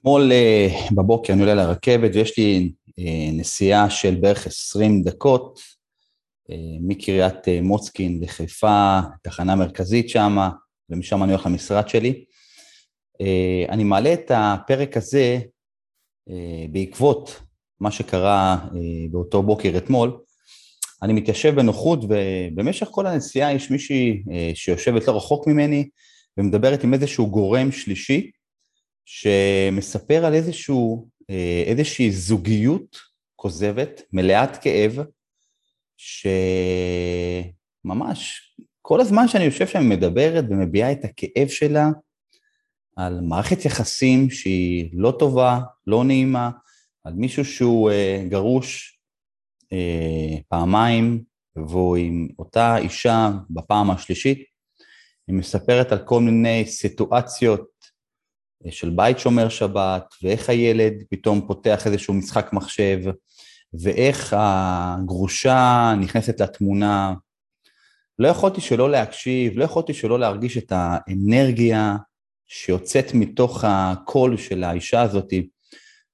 אתמול אה, בבוקר אני עולה לרכבת ויש לי אה, נסיעה של בערך 20 דקות אה, מקריית מוצקין לחיפה, תחנה מרכזית שם, ומשם אני הולך למשרד שלי. אני מעלה את הפרק הזה בעקבות מה שקרה באותו בוקר אתמול. אני מתיישב בנוחות ובמשך כל הנסיעה יש מישהי שיושבת לא רחוק ממני ומדברת עם איזשהו גורם שלישי שמספר על איזשהו, אה, איזושהי זוגיות כוזבת, מלאת כאב, שממש כל הזמן שאני יושב שם מדברת ומביעה את הכאב שלה על מערכת יחסים שהיא לא טובה, לא נעימה, על מישהו שהוא אה, גרוש אה, פעמיים והוא עם אותה אישה בפעם השלישית, היא מספרת על כל מיני סיטואציות של בית שומר שבת, ואיך הילד פתאום פותח איזשהו משחק מחשב, ואיך הגרושה נכנסת לתמונה. לא יכולתי שלא להקשיב, לא יכולתי שלא להרגיש את האנרגיה שיוצאת מתוך הקול של האישה הזאת.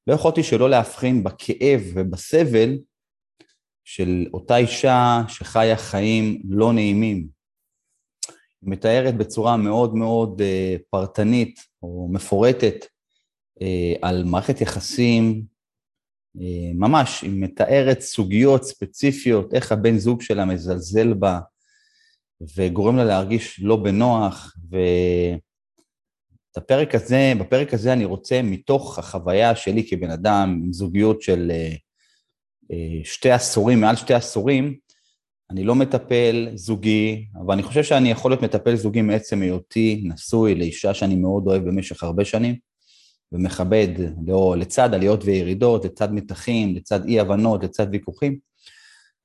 לא יכולתי שלא להבחין בכאב ובסבל של אותה אישה שחיה חיים לא נעימים. היא מתארת בצורה מאוד מאוד אה, פרטנית או מפורטת אה, על מערכת יחסים, אה, ממש, היא מתארת סוגיות ספציפיות, איך הבן זוג שלה מזלזל בה וגורם לה להרגיש לא בנוח, ואת הפרק הזה, בפרק הזה אני רוצה מתוך החוויה שלי כבן אדם עם זוגיות של שתי עשורים, מעל שתי עשורים, אני לא מטפל זוגי, אבל אני חושב שאני יכול להיות מטפל זוגי מעצם היותי נשוי לאישה שאני מאוד אוהב במשך הרבה שנים, ומכבד לא, לצד עליות וירידות, לצד מתחים, לצד אי הבנות, לצד ויכוחים.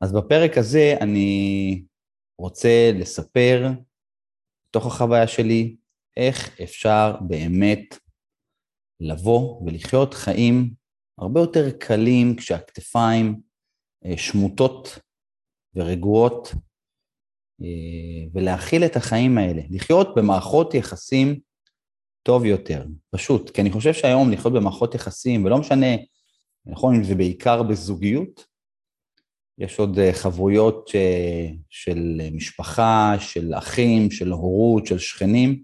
אז בפרק הזה אני רוצה לספר, בתוך החוויה שלי, איך אפשר באמת לבוא ולחיות חיים הרבה יותר קלים כשהכתפיים אה, שמוטות ורגועות, אה, ולהכיל את החיים האלה, לחיות במערכות יחסים טוב יותר, פשוט, כי אני חושב שהיום לחיות במערכות יחסים, ולא משנה, נכון, אם זה בעיקר בזוגיות, יש עוד אה, חברויות ש... של משפחה, של אחים, של הורות, של שכנים.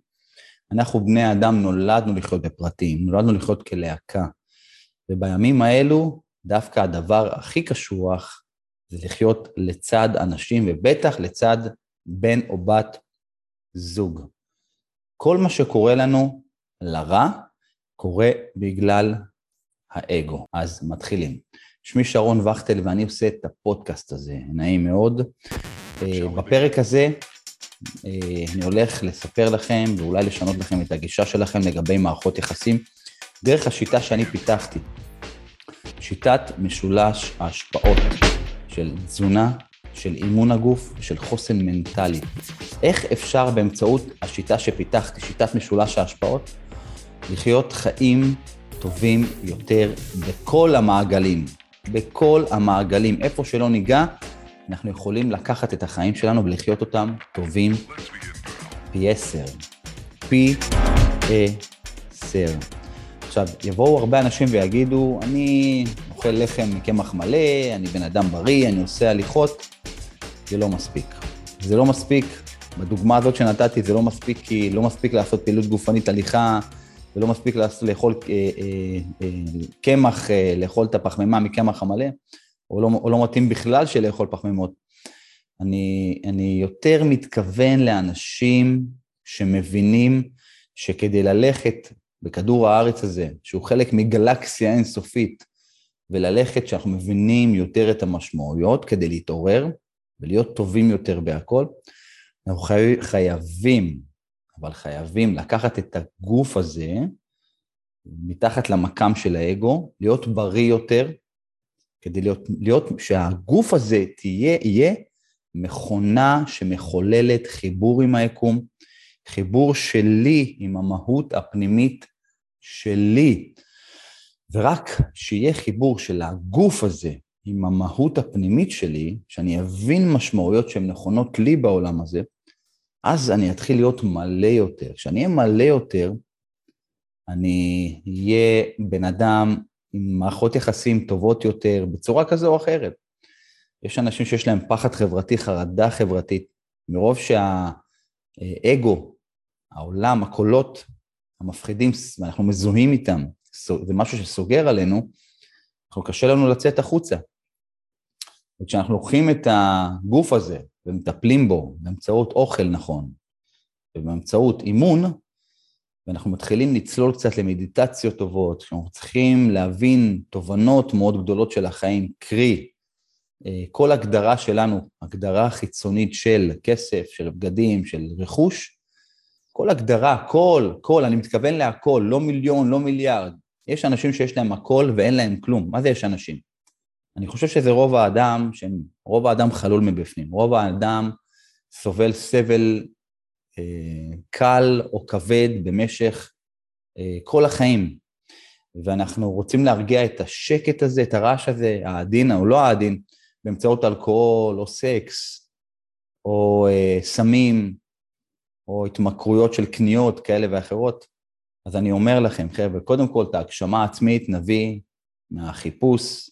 אנחנו בני אדם נולדנו לחיות בפרטים, נולדנו לחיות כלהקה. ובימים האלו, דווקא הדבר הכי קשוח זה לחיות לצד אנשים, ובטח לצד בן או בת זוג. כל מה שקורה לנו לרע, קורה בגלל האגו. אז מתחילים. שמי שרון וכטל ואני עושה את הפודקאסט הזה, נעים מאוד. אה, בפרק הזה אה, אני הולך לספר לכם ואולי לשנות לכם את הגישה שלכם לגבי מערכות יחסים דרך השיטה שאני פיתחתי, שיטת משולש ההשפעות. של תזונה, של אימון הגוף ושל חוסן מנטלי. איך אפשר באמצעות השיטה שפיתחתי, שיטת משולש ההשפעות, לחיות חיים טובים יותר בכל המעגלים. בכל המעגלים, איפה שלא ניגע, אנחנו יכולים לקחת את החיים שלנו ולחיות אותם טובים פי עשר. פי עשר. עכשיו, יבואו הרבה אנשים ויגידו, אני אוכל לחם מקמח מלא, אני בן אדם בריא, אני עושה הליכות, זה לא מספיק. זה לא מספיק, בדוגמה הזאת שנתתי, זה לא מספיק כי לא מספיק לעשות פעילות גופנית, הליכה, זה לא מספיק לאכול קמח, אה, אה, אה, לאכול את הפחמימה מקמח המלא, או לא, או לא מתאים בכלל של לאכול פחמימות. אני, אני יותר מתכוון לאנשים שמבינים שכדי ללכת בכדור הארץ הזה, שהוא חלק מגלקסיה אינסופית, וללכת שאנחנו מבינים יותר את המשמעויות כדי להתעורר ולהיות טובים יותר בהכל, אנחנו חי... חייבים, אבל חייבים לקחת את הגוף הזה מתחת למקם של האגו, להיות בריא יותר, כדי להיות, להיות שהגוף הזה תהיה, יהיה מכונה שמחוללת חיבור עם היקום, חיבור שלי עם המהות הפנימית שלי, ורק שיהיה חיבור של הגוף הזה עם המהות הפנימית שלי, שאני אבין משמעויות שהן נכונות לי בעולם הזה, אז אני אתחיל להיות מלא יותר. כשאני אהיה מלא יותר, אני אהיה בן אדם עם מערכות יחסים טובות יותר, בצורה כזו או אחרת. יש אנשים שיש להם פחד חברתי, חרדה חברתית, מרוב שהאגו, העולם, הקולות המפחידים, ואנחנו מזוהים איתם, זה משהו שסוגר עלינו, אנחנו קשה לנו לצאת החוצה. וכשאנחנו לוקחים את הגוף הזה ומטפלים בו באמצעות אוכל נכון, ובאמצעות אימון, ואנחנו מתחילים לצלול קצת למדיטציות טובות, שאנחנו צריכים להבין תובנות מאוד גדולות של החיים, קרי, אה, כל הגדרה שלנו, הגדרה חיצונית של כסף, של בגדים, של רכוש, כל הגדרה, כל, כל, אני מתכוון להכל, לא מיליון, לא מיליארד. יש אנשים שיש להם הכל ואין להם כלום. מה זה יש אנשים? אני חושב שזה רוב האדם, רוב האדם חלול מבפנים. רוב האדם סובל סבל אה, קל או כבד במשך אה, כל החיים. ואנחנו רוצים להרגיע את השקט הזה, את הרעש הזה, העדין או לא העדין, באמצעות אלכוהול או סקס, או אה, סמים, או התמכרויות של קניות כאלה ואחרות. אז אני אומר לכם, חבר'ה, קודם כל את ההגשמה העצמית נביא מהחיפוש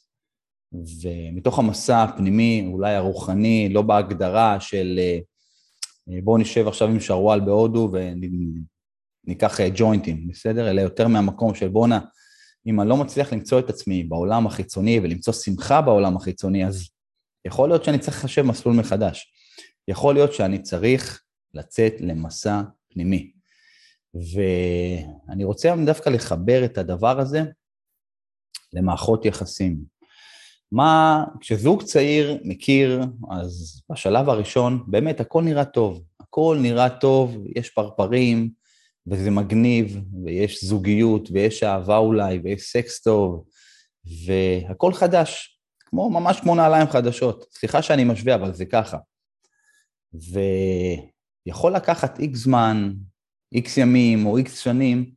ומתוך המסע הפנימי, אולי הרוחני, לא בהגדרה של אה, בואו נשב עכשיו עם שרוואל בהודו וניקח אה, ג'וינטים, בסדר? אלא יותר מהמקום של בואנה, אם אני לא מצליח למצוא את עצמי בעולם החיצוני ולמצוא שמחה בעולם החיצוני, אז יכול להיות שאני צריך לחשב מסלול מחדש. יכול להיות שאני צריך לצאת למסע פנימי. ואני רוצה היום דווקא לחבר את הדבר הזה למערכות יחסים. מה, כשזוג צעיר מכיר, אז בשלב הראשון באמת הכל נראה טוב. הכל נראה טוב, יש פרפרים, וזה מגניב, ויש זוגיות, ויש אהבה אולי, ויש סקס טוב, והכל חדש, כמו, ממש כמו נעליים חדשות. סליחה שאני משווה, אבל זה ככה. ויכול לקחת איקס זמן, איקס ימים או איקס שנים,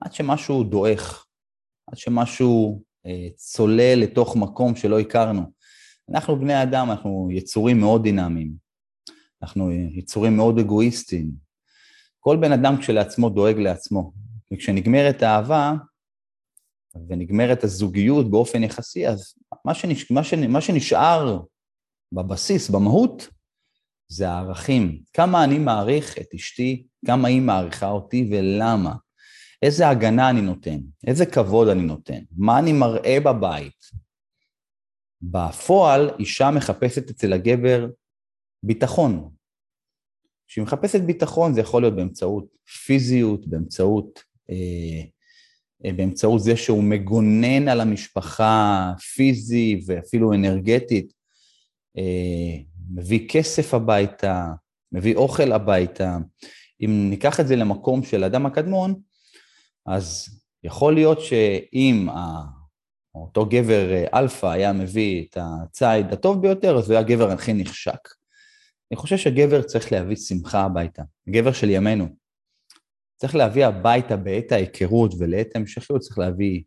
עד שמשהו דועך, עד שמשהו אה, צולל לתוך מקום שלא הכרנו. אנחנו בני אדם, אנחנו יצורים מאוד דינמיים, אנחנו יצורים מאוד אגואיסטיים. כל בן אדם כשלעצמו דואג לעצמו, וכשנגמרת האהבה ונגמרת הזוגיות באופן יחסי, אז מה, שנש... מה, שנ... מה שנשאר בבסיס, במהות, זה הערכים. כמה אני מעריך את אשתי, כמה היא מעריכה אותי ולמה. איזה הגנה אני נותן, איזה כבוד אני נותן, מה אני מראה בבית. בפועל, אישה מחפשת אצל הגבר ביטחון. כשהיא מחפשת ביטחון זה יכול להיות באמצעות פיזיות, באמצעות, אה, אה, באמצעות זה שהוא מגונן על המשפחה פיזי ואפילו אנרגטית, אה, מביא כסף הביתה, מביא אוכל הביתה. אם ניקח את זה למקום של אדם הקדמון, אז יכול להיות שאם אותו גבר אה, אלפא היה מביא את הציד הטוב ביותר, אז הוא היה הגבר הכי נחשק. אני חושב שגבר צריך להביא שמחה הביתה, גבר של ימינו. צריך להביא הביתה בעת ההיכרות ולעת ההמשכיות, צריך להביא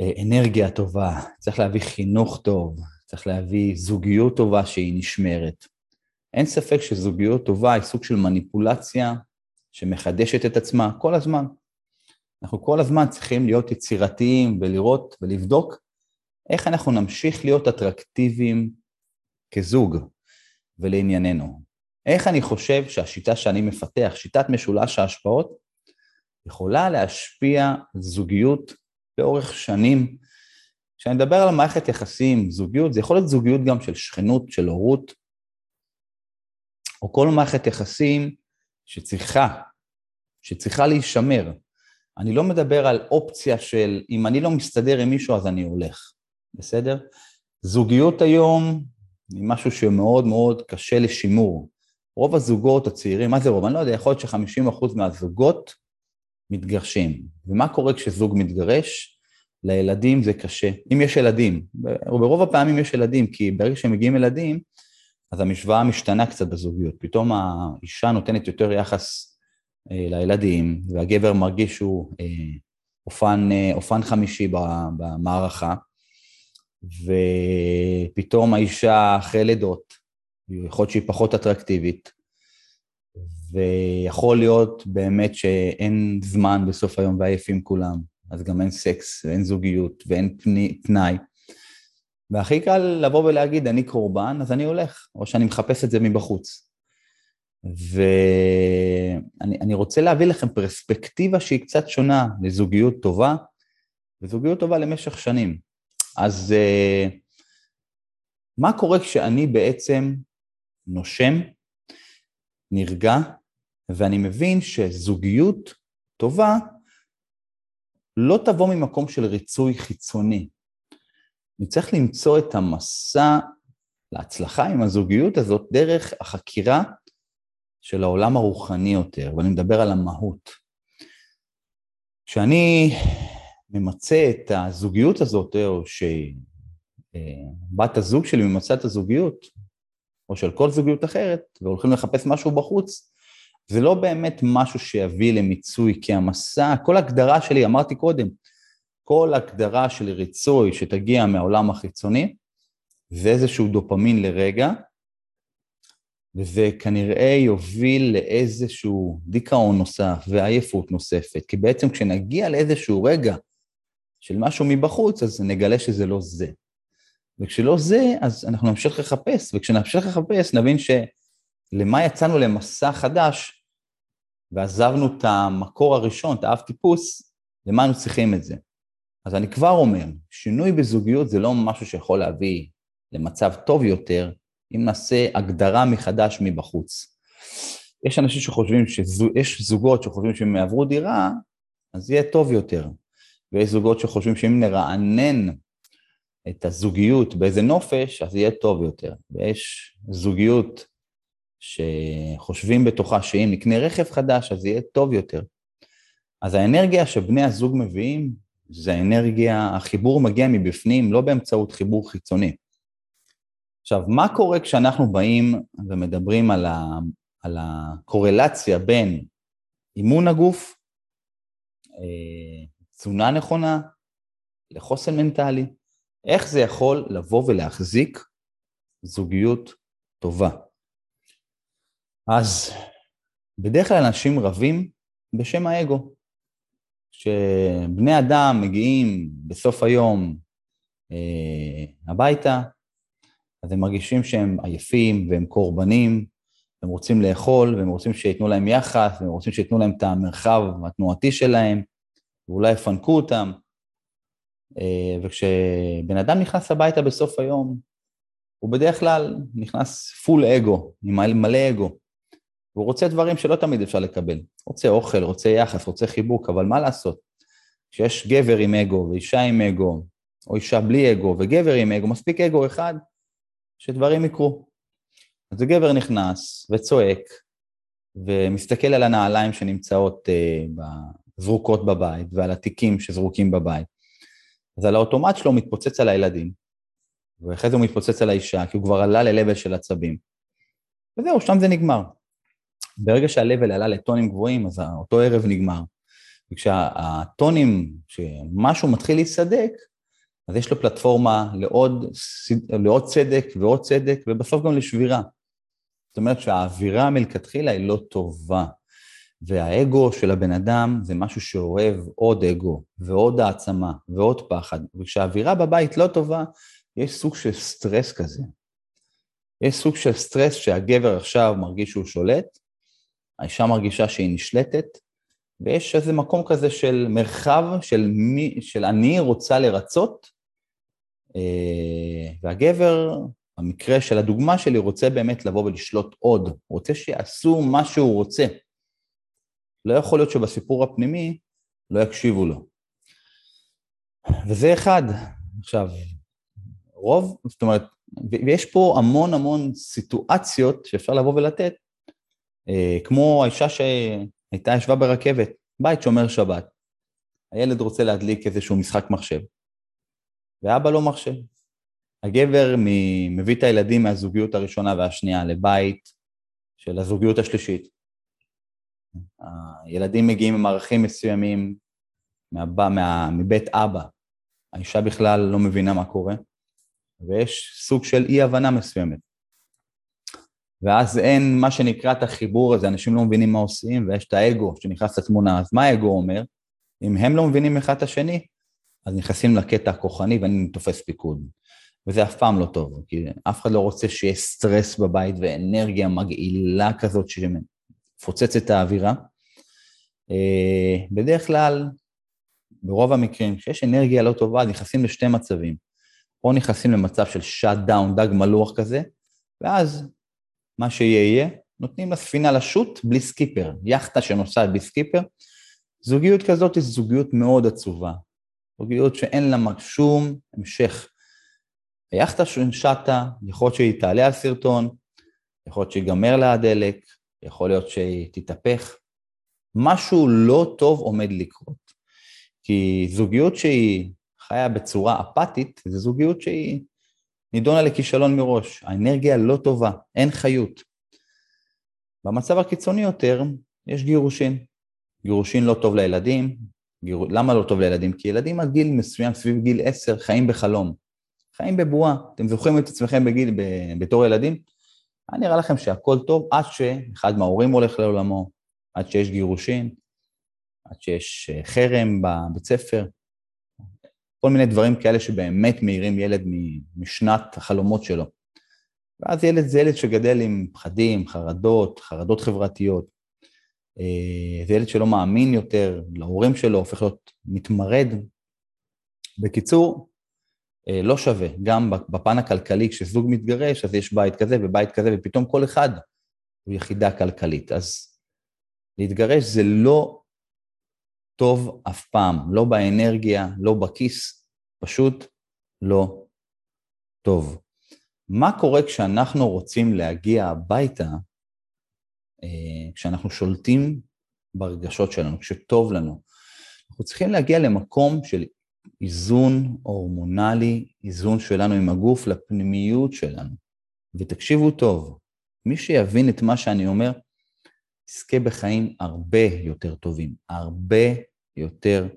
אה, אנרגיה טובה, צריך להביא חינוך טוב, צריך להביא זוגיות טובה שהיא נשמרת. אין ספק שזוגיות טובה היא סוג של מניפולציה שמחדשת את עצמה כל הזמן. אנחנו כל הזמן צריכים להיות יצירתיים ולראות ולבדוק איך אנחנו נמשיך להיות אטרקטיביים כזוג ולענייננו. איך אני חושב שהשיטה שאני מפתח, שיטת משולש ההשפעות, יכולה להשפיע זוגיות לאורך שנים. כשאני מדבר על מערכת יחסים, זוגיות, זה יכול להיות זוגיות גם של שכנות, של הורות, או כל מערכת יחסים שצריכה, שצריכה להישמר. אני לא מדבר על אופציה של אם אני לא מסתדר עם מישהו אז אני הולך, בסדר? זוגיות היום היא משהו שמאוד מאוד קשה לשימור. רוב הזוגות הצעירים, מה זה רוב? אני לא יודע, יכול להיות ש-50% מהזוגות מתגרשים. ומה קורה כשזוג מתגרש? לילדים זה קשה. אם יש ילדים, ברוב הפעמים יש ילדים, כי ברגע שמגיעים ילדים, אז המשוואה משתנה קצת בזוגיות. פתאום האישה נותנת יותר יחס אה, לילדים, והגבר מרגיש שהוא אה, אופן, אה, אופן חמישי במערכה, ופתאום האישה אחרי לידות, יכול להיות שהיא פחות אטרקטיבית, ויכול להיות באמת שאין זמן בסוף היום ועייפים כולם, אז גם אין סקס ואין זוגיות ואין פני, פנאי. והכי קל לבוא ולהגיד, אני קורבן, אז אני הולך, או שאני מחפש את זה מבחוץ. ואני רוצה להביא לכם פרספקטיבה שהיא קצת שונה לזוגיות טובה, וזוגיות טובה למשך שנים. אז אה, מה קורה כשאני בעצם נושם, נרגע, ואני מבין שזוגיות טובה לא תבוא ממקום של ריצוי חיצוני. אני צריך למצוא את המסע להצלחה עם הזוגיות הזאת דרך החקירה של העולם הרוחני יותר, ואני מדבר על המהות. כשאני ממצה את הזוגיות הזאת, או שבת הזוג שלי ממצה את הזוגיות, או של כל זוגיות אחרת, והולכים לחפש משהו בחוץ, זה לא באמת משהו שיביא למיצוי, כי המסע, כל הגדרה שלי, אמרתי קודם, כל הגדרה של ריצוי שתגיע מהעולם החיצוני, זה איזשהו דופמין לרגע, וזה כנראה יוביל לאיזשהו דיכאון נוסף ועייפות נוספת, כי בעצם כשנגיע לאיזשהו רגע של משהו מבחוץ, אז נגלה שזה לא זה. וכשלא זה, אז אנחנו נמשיך לחפש, וכשנמשיך לחפש נבין שלמה יצאנו למסע חדש, ועזבנו את המקור הראשון, את האב טיפוס, למה אנו צריכים את זה? אז אני כבר אומר, שינוי בזוגיות זה לא משהו שיכול להביא למצב טוב יותר, אם נעשה הגדרה מחדש מבחוץ. יש אנשים שחושבים, יש זוגות שחושבים שאם יעברו דירה, אז יהיה טוב יותר. ויש זוגות שחושבים שאם נרענן את הזוגיות באיזה נופש, אז יהיה טוב יותר. ויש זוגיות שחושבים בתוכה שאם נקנה רכב חדש, אז יהיה טוב יותר. אז האנרגיה שבני הזוג מביאים, זה האנרגיה, החיבור מגיע מבפנים, לא באמצעות חיבור חיצוני. עכשיו, מה קורה כשאנחנו באים ומדברים על, ה, על הקורלציה בין אימון הגוף, אה, תזונה נכונה, לחוסן מנטלי? איך זה יכול לבוא ולהחזיק זוגיות טובה? אז בדרך כלל אנשים רבים בשם האגו. כשבני אדם מגיעים בסוף היום אה, הביתה, אז הם מרגישים שהם עייפים והם קורבנים, הם רוצים לאכול והם רוצים שייתנו להם יחס, והם רוצים שייתנו להם את המרחב התנועתי שלהם, ואולי יפנקו אותם. אה, וכשבן אדם נכנס הביתה בסוף היום, הוא בדרך כלל נכנס פול אגו, עם מלא אגו. והוא רוצה דברים שלא תמיד אפשר לקבל. רוצה אוכל, רוצה יחס, רוצה חיבוק, אבל מה לעשות? כשיש גבר עם אגו ואישה עם אגו, או אישה בלי אגו וגבר עם אגו, מספיק אגו אחד, שדברים יקרו. אז הגבר נכנס וצועק, ומסתכל על הנעליים שנמצאות uh, זרוקות בבית, ועל התיקים שזרוקים בבית. אז על האוטומט שלו הוא מתפוצץ על הילדים, ואחרי זה הוא מתפוצץ על האישה, כי הוא כבר עלה ל-level של עצבים. וזהו, שם זה נגמר. ברגע שה-level עלה לטונים גבוהים, אז אותו ערב נגמר. וכשהטונים, כשמשהו מתחיל להיסדק, אז יש לו פלטפורמה לעוד, לעוד צדק ועוד צדק, ובסוף גם לשבירה. זאת אומרת שהאווירה מלכתחילה היא לא טובה, והאגו של הבן אדם זה משהו שאוהב עוד אגו, ועוד העצמה, ועוד פחד. וכשהאווירה בבית לא טובה, יש סוג של סטרס כזה. יש סוג של סטרס שהגבר עכשיו מרגיש שהוא שולט, האישה מרגישה שהיא נשלטת, ויש איזה מקום כזה של מרחב של, מי, של אני רוצה לרצות, אה, והגבר, במקרה של הדוגמה שלי, רוצה באמת לבוא ולשלוט עוד, רוצה שיעשו מה שהוא רוצה. לא יכול להיות שבסיפור הפנימי לא יקשיבו לו. וזה אחד. עכשיו, רוב, זאת אומרת, ויש פה המון המון סיטואציות שאפשר לבוא ולתת, כמו האישה שהייתה ישבה ברכבת, בית שומר שבת. הילד רוצה להדליק איזשהו משחק מחשב. ואבא לא מרשה. הגבר מביא את הילדים מהזוגיות הראשונה והשנייה לבית של הזוגיות השלישית. הילדים מגיעים עם ערכים מסוימים מהבא, מה, מבית אבא. האישה בכלל לא מבינה מה קורה, ויש סוג של אי-הבנה מסוימת. ואז אין מה שנקרא את החיבור הזה, אנשים לא מבינים מה עושים, ויש את האגו שנכנס לתמונה. אז מה האגו אומר? אם הם לא מבינים אחד את השני, אז נכנסים לקטע הכוחני ואני תופס פיקוד. וזה אף פעם לא טוב, כי אף אחד לא רוצה שיהיה סטרס בבית ואנרגיה מגעילה כזאת שמפוצץ את האווירה. אה, בדרך כלל, ברוב המקרים, כשיש אנרגיה לא טובה, נכנסים לשתי מצבים. או נכנסים למצב של shut down, דג מלוח כזה, ואז מה שיהיה יהיה, נותנים לספינה לשוט בלי סקיפר, יאכטה שנוסעת בלי סקיפר. זוגיות כזאת היא זוגיות מאוד עצובה, זוגיות שאין לה שום המשך. היאכטה שטה, יכול להיות שהיא תעלה על שרטון, יכול להיות שיגמר לה הדלק, יכול להיות שהיא תתהפך. משהו לא טוב עומד לקרות. כי זוגיות שהיא חיה בצורה אפתית, זו זוגיות שהיא נידונה לכישלון מראש. האנרגיה לא טובה, אין חיות. במצב הקיצוני יותר, יש גירושין. גירושין לא טוב לילדים. גיר... למה לא טוב לילדים? כי ילדים עד גיל מסוים, סביב גיל עשר, חיים בחלום. חיים בבועה. אתם זוכרים את עצמכם בגיל, ב... בתור ילדים? היה נראה לכם שהכל טוב עד שאחד מההורים הולך לעולמו, עד שיש גירושין, עד שיש אה, חרם בבית ספר, כל מיני דברים כאלה שבאמת מאירים ילד משנת החלומות שלו. ואז ילד זה ילד שגדל עם פחדים, חרדות, חרדות חברתיות. אה, זה ילד שלא מאמין יותר להורים שלו, הופך להיות מתמרד. בקיצור, אה, לא שווה. גם בפן הכלכלי, כשזוג מתגרש, אז יש בית כזה ובית כזה, ופתאום כל אחד הוא יחידה כלכלית. אז להתגרש זה לא טוב אף פעם, לא באנרגיה, לא בכיס, פשוט לא טוב. מה קורה כשאנחנו רוצים להגיע הביתה, אה, כשאנחנו שולטים ברגשות שלנו, כשטוב לנו? אנחנו צריכים להגיע למקום של איזון הורמונלי, איזון שלנו עם הגוף לפנימיות שלנו. ותקשיבו טוב, מי שיבין את מה שאני אומר, יזכה בחיים הרבה יותר טובים, הרבה יותר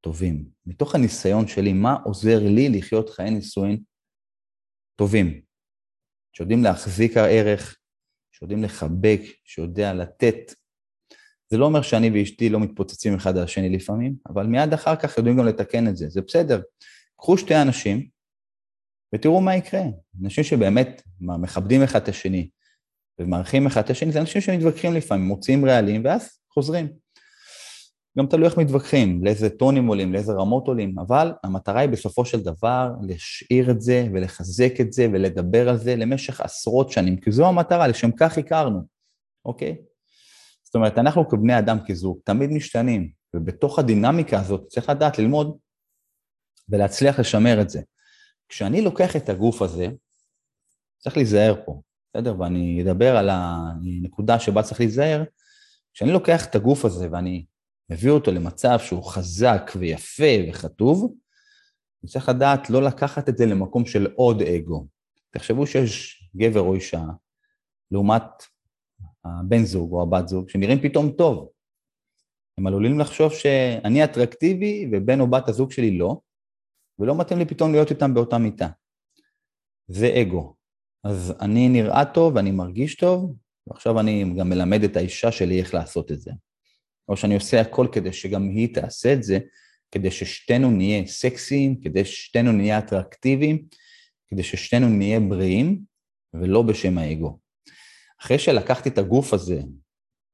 טובים. מתוך הניסיון שלי, מה עוזר לי לחיות חיי נישואין טובים, שיודעים להחזיק הערך, שיודעים לחבק, שיודע לתת. זה לא אומר שאני ואשתי לא מתפוצצים אחד על השני לפעמים, אבל מיד אחר כך יודעים גם לתקן את זה, זה בסדר. קחו שתי אנשים ותראו מה יקרה. אנשים שבאמת מכבדים אחד את השני ומערכים אחד את השני, זה אנשים שמתווכחים לפעמים, מוציאים רעלים ואז חוזרים. גם תלוי איך מתווכחים, לאיזה טונים עולים, לאיזה רמות עולים, אבל המטרה היא בסופו של דבר להשאיר את זה ולחזק את זה ולדבר על זה למשך עשרות שנים, כי זו המטרה, לשם כך הכרנו, אוקיי? זאת אומרת, אנחנו כבני אדם כזוג תמיד משתנים, ובתוך הדינמיקה הזאת צריך לדעת ללמוד ולהצליח לשמר את זה. כשאני לוקח את הגוף הזה, צריך להיזהר פה, בסדר? ואני אדבר על הנקודה שבה צריך להיזהר, כשאני לוקח את הגוף הזה ואני מביא אותו למצב שהוא חזק ויפה וכתוב, אני צריך לדעת לא לקחת את זה למקום של עוד אגו. תחשבו שיש גבר או אישה, לעומת הבן זוג או הבת זוג, שנראים פתאום טוב. הם עלולים לחשוב שאני אטרקטיבי ובן או בת הזוג שלי לא, ולא מתאים לי פתאום להיות איתם באותה מיטה. זה אגו. אז אני נראה טוב ואני מרגיש טוב, ועכשיו אני גם מלמד את האישה שלי איך לעשות את זה. או שאני עושה הכל כדי שגם היא תעשה את זה, כדי ששתינו נהיה סקסיים, כדי ששתינו נהיה אטרקטיביים, כדי ששתינו נהיה בריאים, ולא בשם האגו. אחרי שלקחתי את הגוף הזה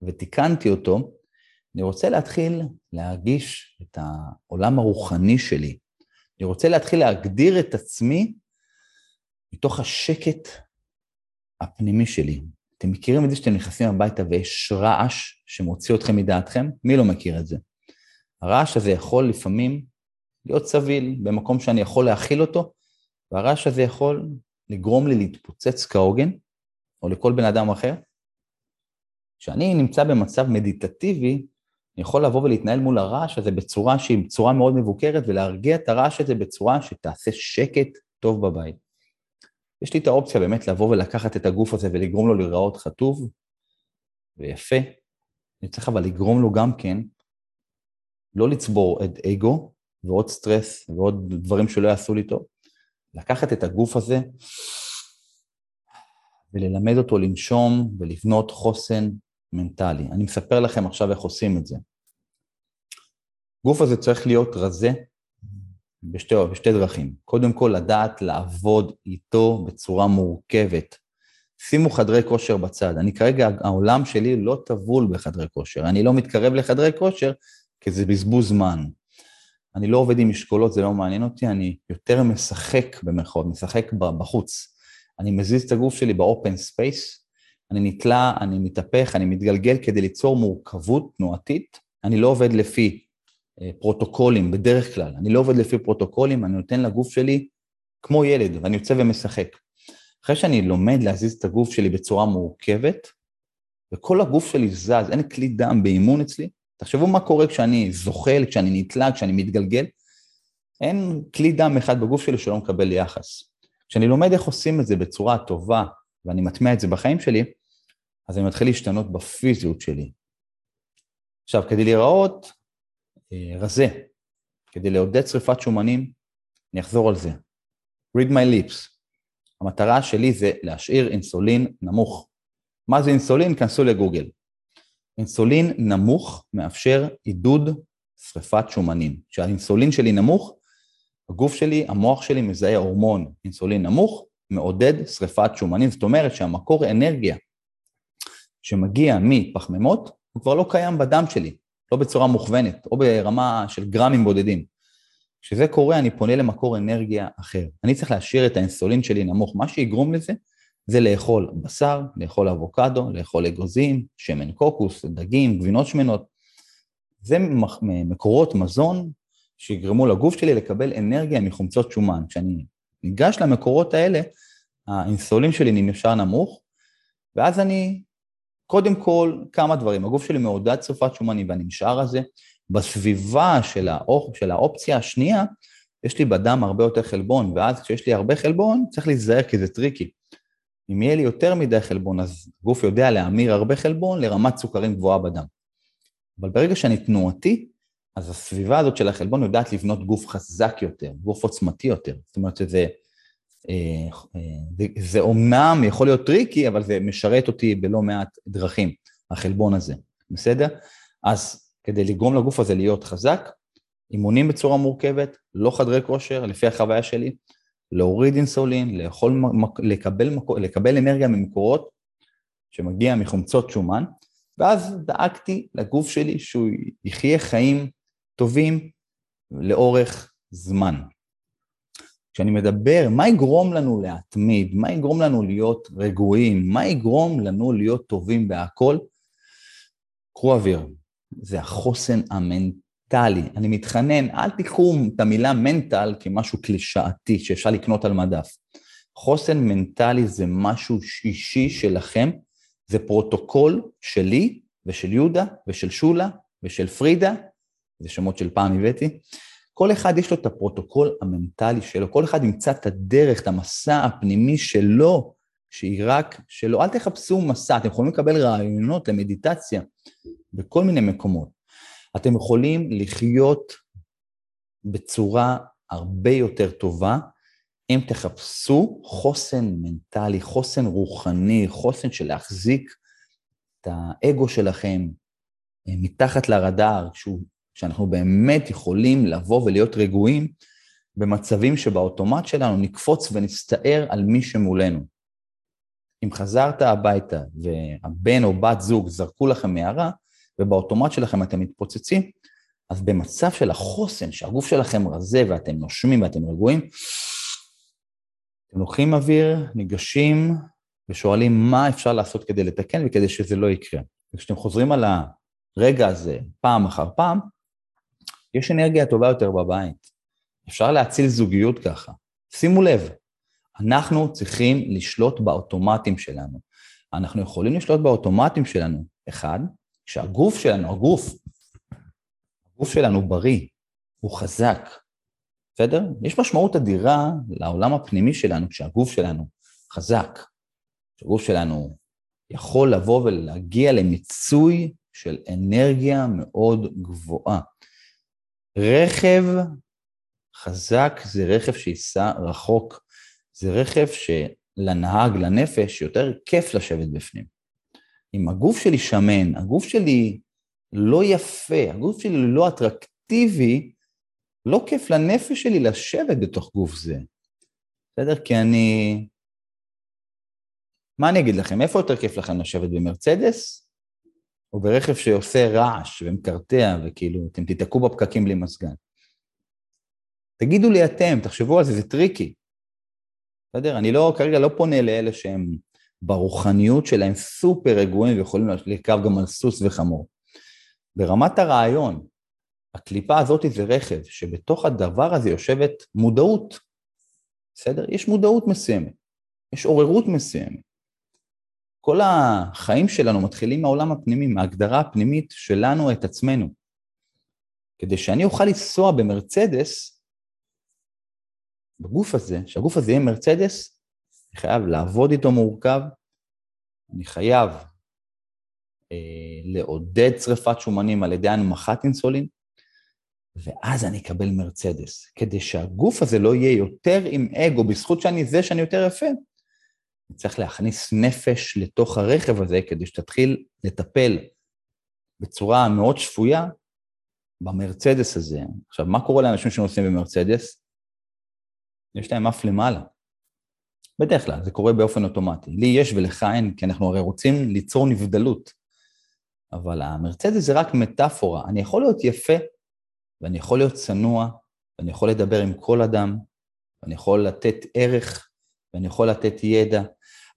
ותיקנתי אותו, אני רוצה להתחיל להרגיש את העולם הרוחני שלי. אני רוצה להתחיל להגדיר את עצמי מתוך השקט הפנימי שלי, אתם מכירים את זה שאתם נכנסים הביתה ויש רעש שמוציא אתכם מדעתכם? מי לא מכיר את זה? הרעש הזה יכול לפעמים להיות סביל במקום שאני יכול להכיל אותו, והרעש הזה יכול לגרום לי להתפוצץ כהוגן, או לכל בן אדם אחר. כשאני נמצא במצב מדיטטיבי, אני יכול לבוא ולהתנהל מול הרעש הזה בצורה שהיא בצורה מאוד מבוקרת, ולהרגיע את הרעש הזה בצורה שתעשה שקט טוב בבית. יש לי את האופציה באמת לבוא ולקחת את הגוף הזה ולגרום לו להיראות חטוב ויפה. אני צריך אבל לגרום לו גם כן לא לצבור את אגו ועוד סטרס ועוד דברים שלא יעשו לי טוב. לקחת את הגוף הזה וללמד אותו לנשום ולבנות חוסן מנטלי. אני מספר לכם עכשיו איך עושים את זה. הגוף הזה צריך להיות רזה בשתי, בשתי דרכים. קודם כל, לדעת לעבוד איתו בצורה מורכבת. שימו חדרי כושר בצד. אני כרגע, העולם שלי לא טבול בחדרי כושר. אני לא מתקרב לחדרי כושר כי זה בזבוז זמן. אני לא עובד עם משקולות, זה לא מעניין אותי, אני יותר משחק במרכאות, משחק בחוץ. אני מזיז את הגוף שלי ב open space, אני נתלה, אני מתהפך, אני מתגלגל כדי ליצור מורכבות תנועתית. אני לא עובד לפי פרוטוקולים בדרך כלל, אני לא עובד לפי פרוטוקולים, אני נותן לגוף שלי כמו ילד, ואני יוצא ומשחק. אחרי שאני לומד להזיז את הגוף שלי בצורה מורכבת, וכל הגוף שלי זז, אין כלי דם באימון אצלי, תחשבו מה קורה כשאני זוחל, כשאני נתלה, כשאני מתגלגל, אין כלי דם אחד בגוף שלי שלא מקבל יחס. כשאני לומד איך עושים את זה בצורה טובה, ואני מטמיע את זה בחיים שלי, אז אני מתחיל להשתנות בפיזיות שלי. עכשיו, כדי להיראות אה, רזה, כדי לעודד שריפת שומנים, אני אחזור על זה. read my lips. המטרה שלי זה להשאיר אינסולין נמוך. מה זה אינסולין? כנסו לגוגל. אינסולין נמוך מאפשר עידוד שריפת שומנים. כשהאינסולין שלי נמוך, הגוף שלי, המוח שלי מזהה הורמון אינסולין נמוך, מעודד שריפת שומנים. זאת אומרת שהמקור אנרגיה שמגיע מפחמימות, הוא כבר לא קיים בדם שלי, לא בצורה מוכוונת, או ברמה של גרמים בודדים. כשזה קורה, אני פונה למקור אנרגיה אחר. אני צריך להשאיר את האינסולין שלי נמוך. מה שיגרום לזה, זה לאכול בשר, לאכול אבוקדו, לאכול אגוזים, שמן קוקוס, דגים, גבינות שמנות. זה מקורות מזון שיגרמו לגוף שלי לקבל אנרגיה מחומצות שומן. כשאני ניגש למקורות האלה, האינסולין שלי נשאר נמוך, ואז אני, קודם כל, כמה דברים. הגוף שלי מעודד שרפת שומנים ואני נשאר על זה. בסביבה של, האופ... של האופציה השנייה, יש לי בדם הרבה יותר חלבון, ואז כשיש לי הרבה חלבון, צריך להיזהר כי זה tricky. אם יהיה לי יותר מדי חלבון, אז הגוף יודע להמיר הרבה חלבון לרמת סוכרים גבוהה בדם. אבל ברגע שאני תנועתי, אז הסביבה הזאת של החלבון יודעת לבנות גוף חזק יותר, גוף עוצמתי יותר. זאת אומרת שזה, אה, אה, זה אומנם יכול להיות tricky, אבל זה משרת אותי בלא מעט דרכים, החלבון הזה, בסדר? אז כדי לגרום לגוף הזה להיות חזק, אימונים בצורה מורכבת, לא חדרי כושר, לפי החוויה שלי, להוריד אינסולין, לאכול, לקבל, לקבל אנרגיה ממקורות שמגיע מחומצות שומן, ואז דאגתי לגוף שלי שהוא יחיה חיים טובים לאורך זמן. כשאני מדבר, מה יגרום לנו להתמיד? מה יגרום לנו להיות רגועים? מה יגרום לנו להיות טובים בהכל? קחו אוויר, זה החוסן המנטלי. אני מתחנן, אל תיקחו את המילה mental כמשהו קלישאתי שאפשר לקנות על מדף. חוסן מנטלי זה משהו אישי שלכם, זה פרוטוקול שלי ושל יהודה ושל שולה ושל פרידה זה שמות של פעם הבאתי, כל אחד יש לו את הפרוטוקול המנטלי שלו, כל אחד ימצא את הדרך, את המסע הפנימי שלו, שהיא רק שלו. אל תחפשו מסע, אתם יכולים לקבל רעיונות למדיטציה בכל מיני מקומות. אתם יכולים לחיות בצורה הרבה יותר טובה אם תחפשו חוסן מנטלי, חוסן רוחני, חוסן של להחזיק את האגו שלכם אה, מתחת לרדאר, שהוא שאנחנו באמת יכולים לבוא ולהיות רגועים במצבים שבאוטומט שלנו נקפוץ ונסתער על מי שמולנו. אם חזרת הביתה והבן או בת זוג זרקו לכם מערה, ובאוטומט שלכם אתם מתפוצצים, אז במצב של החוסן, שהגוף שלכם רזה ואתם נושמים ואתם רגועים, אתם לוקחים אוויר, ניגשים ושואלים מה אפשר לעשות כדי לתקן וכדי שזה לא יקרה. וכשאתם חוזרים על הרגע הזה פעם אחר פעם, יש אנרגיה טובה יותר בבית. אפשר להציל זוגיות ככה. שימו לב, אנחנו צריכים לשלוט באוטומטים שלנו. אנחנו יכולים לשלוט באוטומטים שלנו, אחד, כשהגוף שלנו, הגוף, הגוף שלנו בריא, הוא חזק, בסדר? יש משמעות אדירה לעולם הפנימי שלנו כשהגוף שלנו חזק, כשהגוף שלנו יכול לבוא ולהגיע למיצוי של אנרגיה מאוד גבוהה. רכב חזק זה רכב שייסע רחוק, זה רכב לנהג, לנפש, יותר כיף לשבת בפנים. אם הגוף שלי שמן, הגוף שלי לא יפה, הגוף שלי לא אטרקטיבי, לא כיף לנפש שלי לשבת בתוך גוף זה. בסדר? כי אני... מה אני אגיד לכם? איפה יותר כיף לכם לשבת במרצדס? או ברכב שעושה רעש ומקרטע וכאילו אתם תיתקעו בפקקים בלי מזגן? תגידו לי אתם, תחשבו על זה, זה tricky. בסדר? אני לא, כרגע לא פונה לאלה שהם ברוחניות שלהם סופר רגועים ויכולים לרכב גם על סוס וחמור. ברמת הרעיון, הקליפה הזאת זה רכב, שבתוך הדבר הזה יושבת מודעות, בסדר? יש מודעות מסוימת, יש עוררות מסוימת. כל החיים שלנו מתחילים מהעולם הפנימי, מההגדרה הפנימית שלנו את עצמנו. כדי שאני אוכל לנסוע במרצדס, בגוף הזה, שהגוף הזה יהיה מרצדס, אני חייב לעבוד איתו מורכב, אני חייב אה, לעודד שריפת שומנים על ידי הנמכת אינסולין, ואז אני אקבל מרצדס. כדי שהגוף הזה לא יהיה יותר עם אגו, בזכות שאני זה שאני יותר יפה, צריך להכניס נפש לתוך הרכב הזה כדי שתתחיל לטפל בצורה מאוד שפויה במרצדס הזה. עכשיו, מה קורה לאנשים שנוסעים במרצדס? יש להם אף למעלה. בדרך כלל, זה קורה באופן אוטומטי. לי יש ולך אין, כי אנחנו הרי רוצים ליצור נבדלות. אבל המרצדס זה רק מטאפורה. אני יכול להיות יפה, ואני יכול להיות צנוע, ואני יכול לדבר עם כל אדם, ואני יכול לתת ערך, ואני יכול לתת ידע.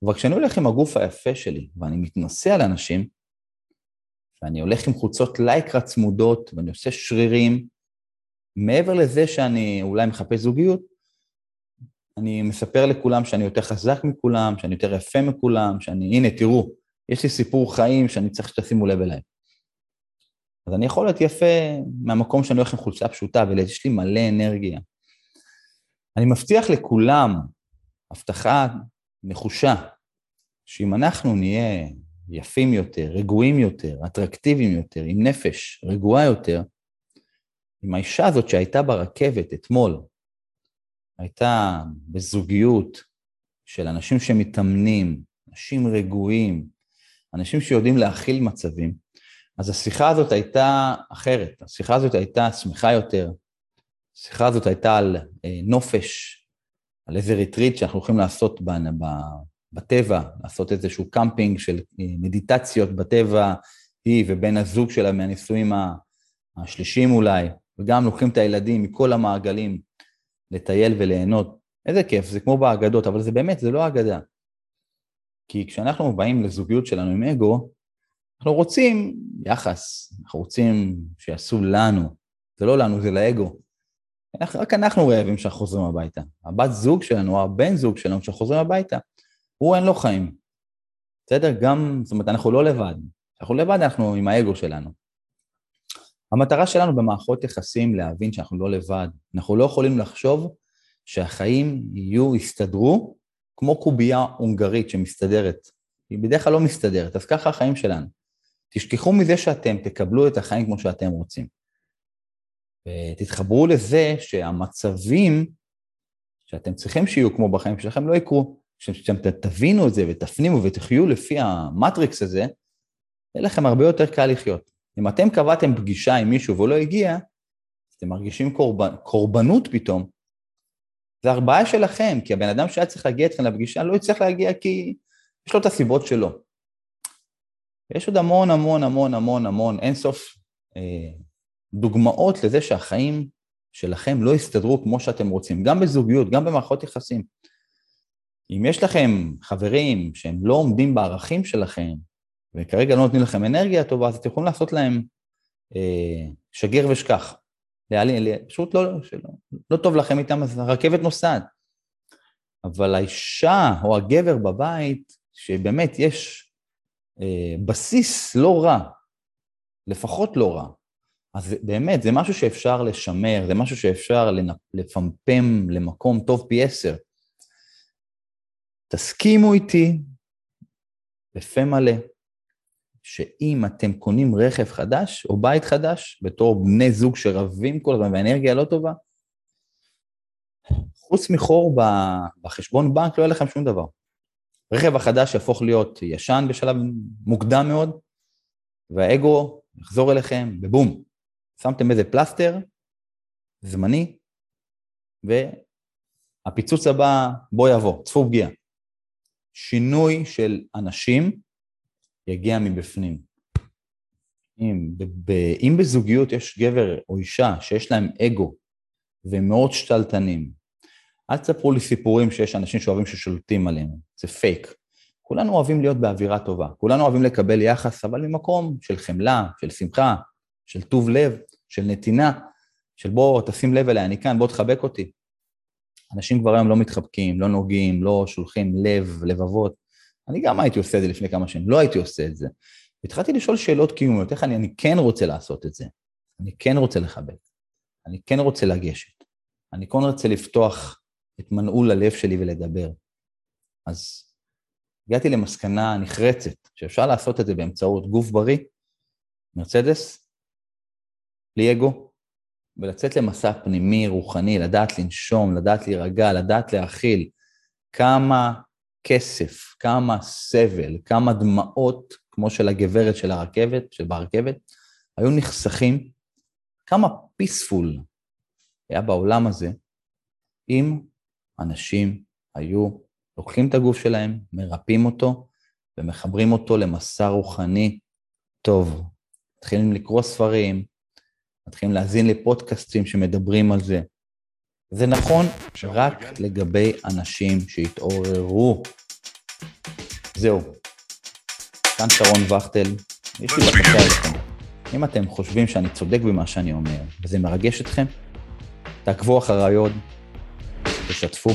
אבל כשאני הולך עם הגוף היפה שלי, ואני מתנשא על אנשים, ואני הולך עם חולצות לייקרה צמודות, ואני עושה שרירים, מעבר לזה שאני אולי מחפש זוגיות, אני מספר לכולם שאני יותר חזק מכולם, שאני יותר יפה מכולם, שאני, הנה, תראו, יש לי סיפור חיים שאני צריך שתשימו לב אליהם. אז אני יכול להיות יפה מהמקום שאני הולך עם חולצה פשוטה, ויש לי מלא אנרגיה. אני מבטיח לכולם, הבטחה נחושה, שאם אנחנו נהיה יפים יותר, רגועים יותר, אטרקטיביים יותר, עם נפש רגועה יותר, אם האישה הזאת שהייתה ברכבת אתמול, הייתה בזוגיות של אנשים שמתאמנים, אנשים רגועים, אנשים שיודעים להכיל מצבים, אז השיחה הזאת הייתה אחרת, השיחה הזאת הייתה שמחה יותר, השיחה הזאת הייתה על אה, נופש, על איזה ריטריט שאנחנו הולכים לעשות בטבע, לעשות איזשהו קמפינג של אה, מדיטציות בטבע, היא ובן הזוג שלה מהנישואים השלישיים אולי, וגם לוקחים את הילדים מכל המעגלים לטייל וליהנות. איזה כיף, זה כמו באגדות, אבל זה באמת, זה לא אגדה. כי כשאנחנו באים לזוגיות שלנו עם אגו, אנחנו רוצים יחס, אנחנו רוצים שיעשו לנו, זה לא לנו, זה לאגו. רק אנחנו רעבים כשאנחנו חוזרים הביתה. הבת זוג שלנו, הבן זוג שלנו, כשאנחנו חוזרים הביתה, הוא אין לו חיים. בסדר? גם, זאת אומרת, אנחנו לא לבד. אנחנו לבד, אנחנו עם האגו שלנו. המטרה שלנו במערכות יחסים להבין שאנחנו לא לבד. אנחנו לא יכולים לחשוב שהחיים יהיו, יסתדרו, כמו קובייה הונגרית שמסתדרת. היא בדרך כלל לא מסתדרת, אז ככה החיים שלנו. תשכחו מזה שאתם תקבלו את החיים כמו שאתם רוצים. ותתחברו לזה שהמצבים שאתם צריכים שיהיו כמו בחיים שלכם לא יקרו. כשאתם תבינו את זה ותפנימו ותחיו לפי המטריקס הזה, יהיה לכם הרבה יותר קל לחיות. אם אתם קבעתם פגישה עם מישהו והוא לא הגיע, אתם מרגישים קורבנ, קורבנות פתאום. זה הבעיה שלכם, כי הבן אדם שהיה צריך להגיע אתכם לפגישה לא יצטרך להגיע כי יש לו את הסיבות שלו. ויש עוד המון המון המון המון המון אינסוף אה, דוגמאות לזה שהחיים שלכם לא יסתדרו כמו שאתם רוצים, גם בזוגיות, גם במערכות יחסים. אם יש לכם חברים שהם לא עומדים בערכים שלכם, וכרגע לא נותנים לכם אנרגיה טובה, אז אתם יכולים לעשות להם אה, שגר ושכח. פשוט לא, שלא, לא טוב לכם איתם, אז הרכבת נוסעת. אבל האישה או הגבר בבית, שבאמת יש אה, בסיס לא רע, לפחות לא רע, אז באמת, זה משהו שאפשר לשמר, זה משהו שאפשר לפמפם למקום טוב פי עשר. תסכימו איתי בפה מלא, שאם אתם קונים רכב חדש או בית חדש, בתור בני זוג שרבים כל הזמן והאנרגיה לא טובה, חוץ מחור בחשבון בנק לא יהיה לכם שום דבר. הרכב החדש יהפוך להיות ישן בשלב מוקדם מאוד, והאגו יחזור אליכם, ובום, שמתם איזה פלסטר זמני, והפיצוץ הבא בוא יבוא, צפו פגיעה. שינוי של אנשים יגיע מבפנים. אם, אם בזוגיות יש גבר או אישה שיש להם אגו והם מאוד שתלטנים, אל תספרו לי סיפורים שיש אנשים שאוהבים ששולטים עליהם, זה פייק. כולנו אוהבים להיות באווירה טובה, כולנו אוהבים לקבל יחס, אבל ממקום של חמלה, של שמחה, של טוב לב, של נתינה, של בוא תשים לב אליי, אני כאן, בוא תחבק אותי. אנשים כבר היום לא מתחבקים, לא נוגעים, לא שולחים לב, לבבות. אני גם הייתי עושה את זה לפני כמה שנים, לא הייתי עושה את זה. התחלתי לשאול שאלות קיומיות, איך אני, אני כן רוצה לעשות את זה, אני כן רוצה לחבק, אני כן רוצה לגשת, אני כן רוצה לפתוח את מנעול הלב שלי ולדבר. אז הגעתי למסקנה נחרצת, שאפשר לעשות את זה באמצעות גוף בריא, מרצדס, בלי אגו, ולצאת למסע פנימי, רוחני, לדעת לנשום, לדעת להירגע, לדעת להכיל כמה כסף, כמה סבל, כמה דמעות, כמו של הגברת של הרכבת, שברכבת, היו נחסכים, כמה פיספול היה בעולם הזה, אם אנשים היו לוקחים את הגוף שלהם, מרפאים אותו ומחברים אותו למסע רוחני טוב. מתחילים לקרוא ספרים, מתחילים להאזין לפודקאסטים שמדברים על זה. זה נכון רק לגבי אנשים שהתעוררו. זהו. כאן שרון וכטל, יש לי בקשה אליכם. אם אתם חושבים שאני צודק במה שאני אומר, וזה מרגש אתכם, תעקבו אחריי עוד, תשתפו.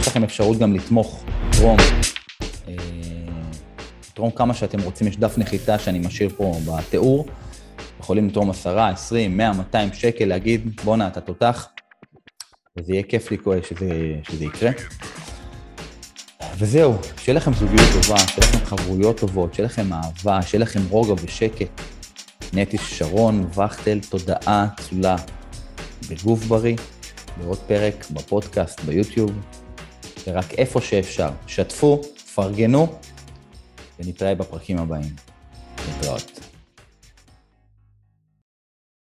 יש לכם אפשרות גם לתמוך, לתרום, אה, לתרום כמה שאתם רוצים, יש דף נחיתה שאני משאיר פה בתיאור. יכולים לתרום 10, 20, 100, 200 שקל, להגיד, בואנה, אתה תותח, וזה יהיה כיף לי שזה, שזה יקרה. וזהו, שיהיה לכם זוגיות טובה, שיהיה לכם חברויות טובות, שיהיה לכם אהבה, שיהיה לכם רוגע ושקט. נטי שרון, וכטל, תודעה צולה בגוף בריא, בעוד פרק בפודקאסט, ביוטיוב, ורק איפה שאפשר. שתפו, פרגנו, ונתראה בפרקים הבאים. להתראות.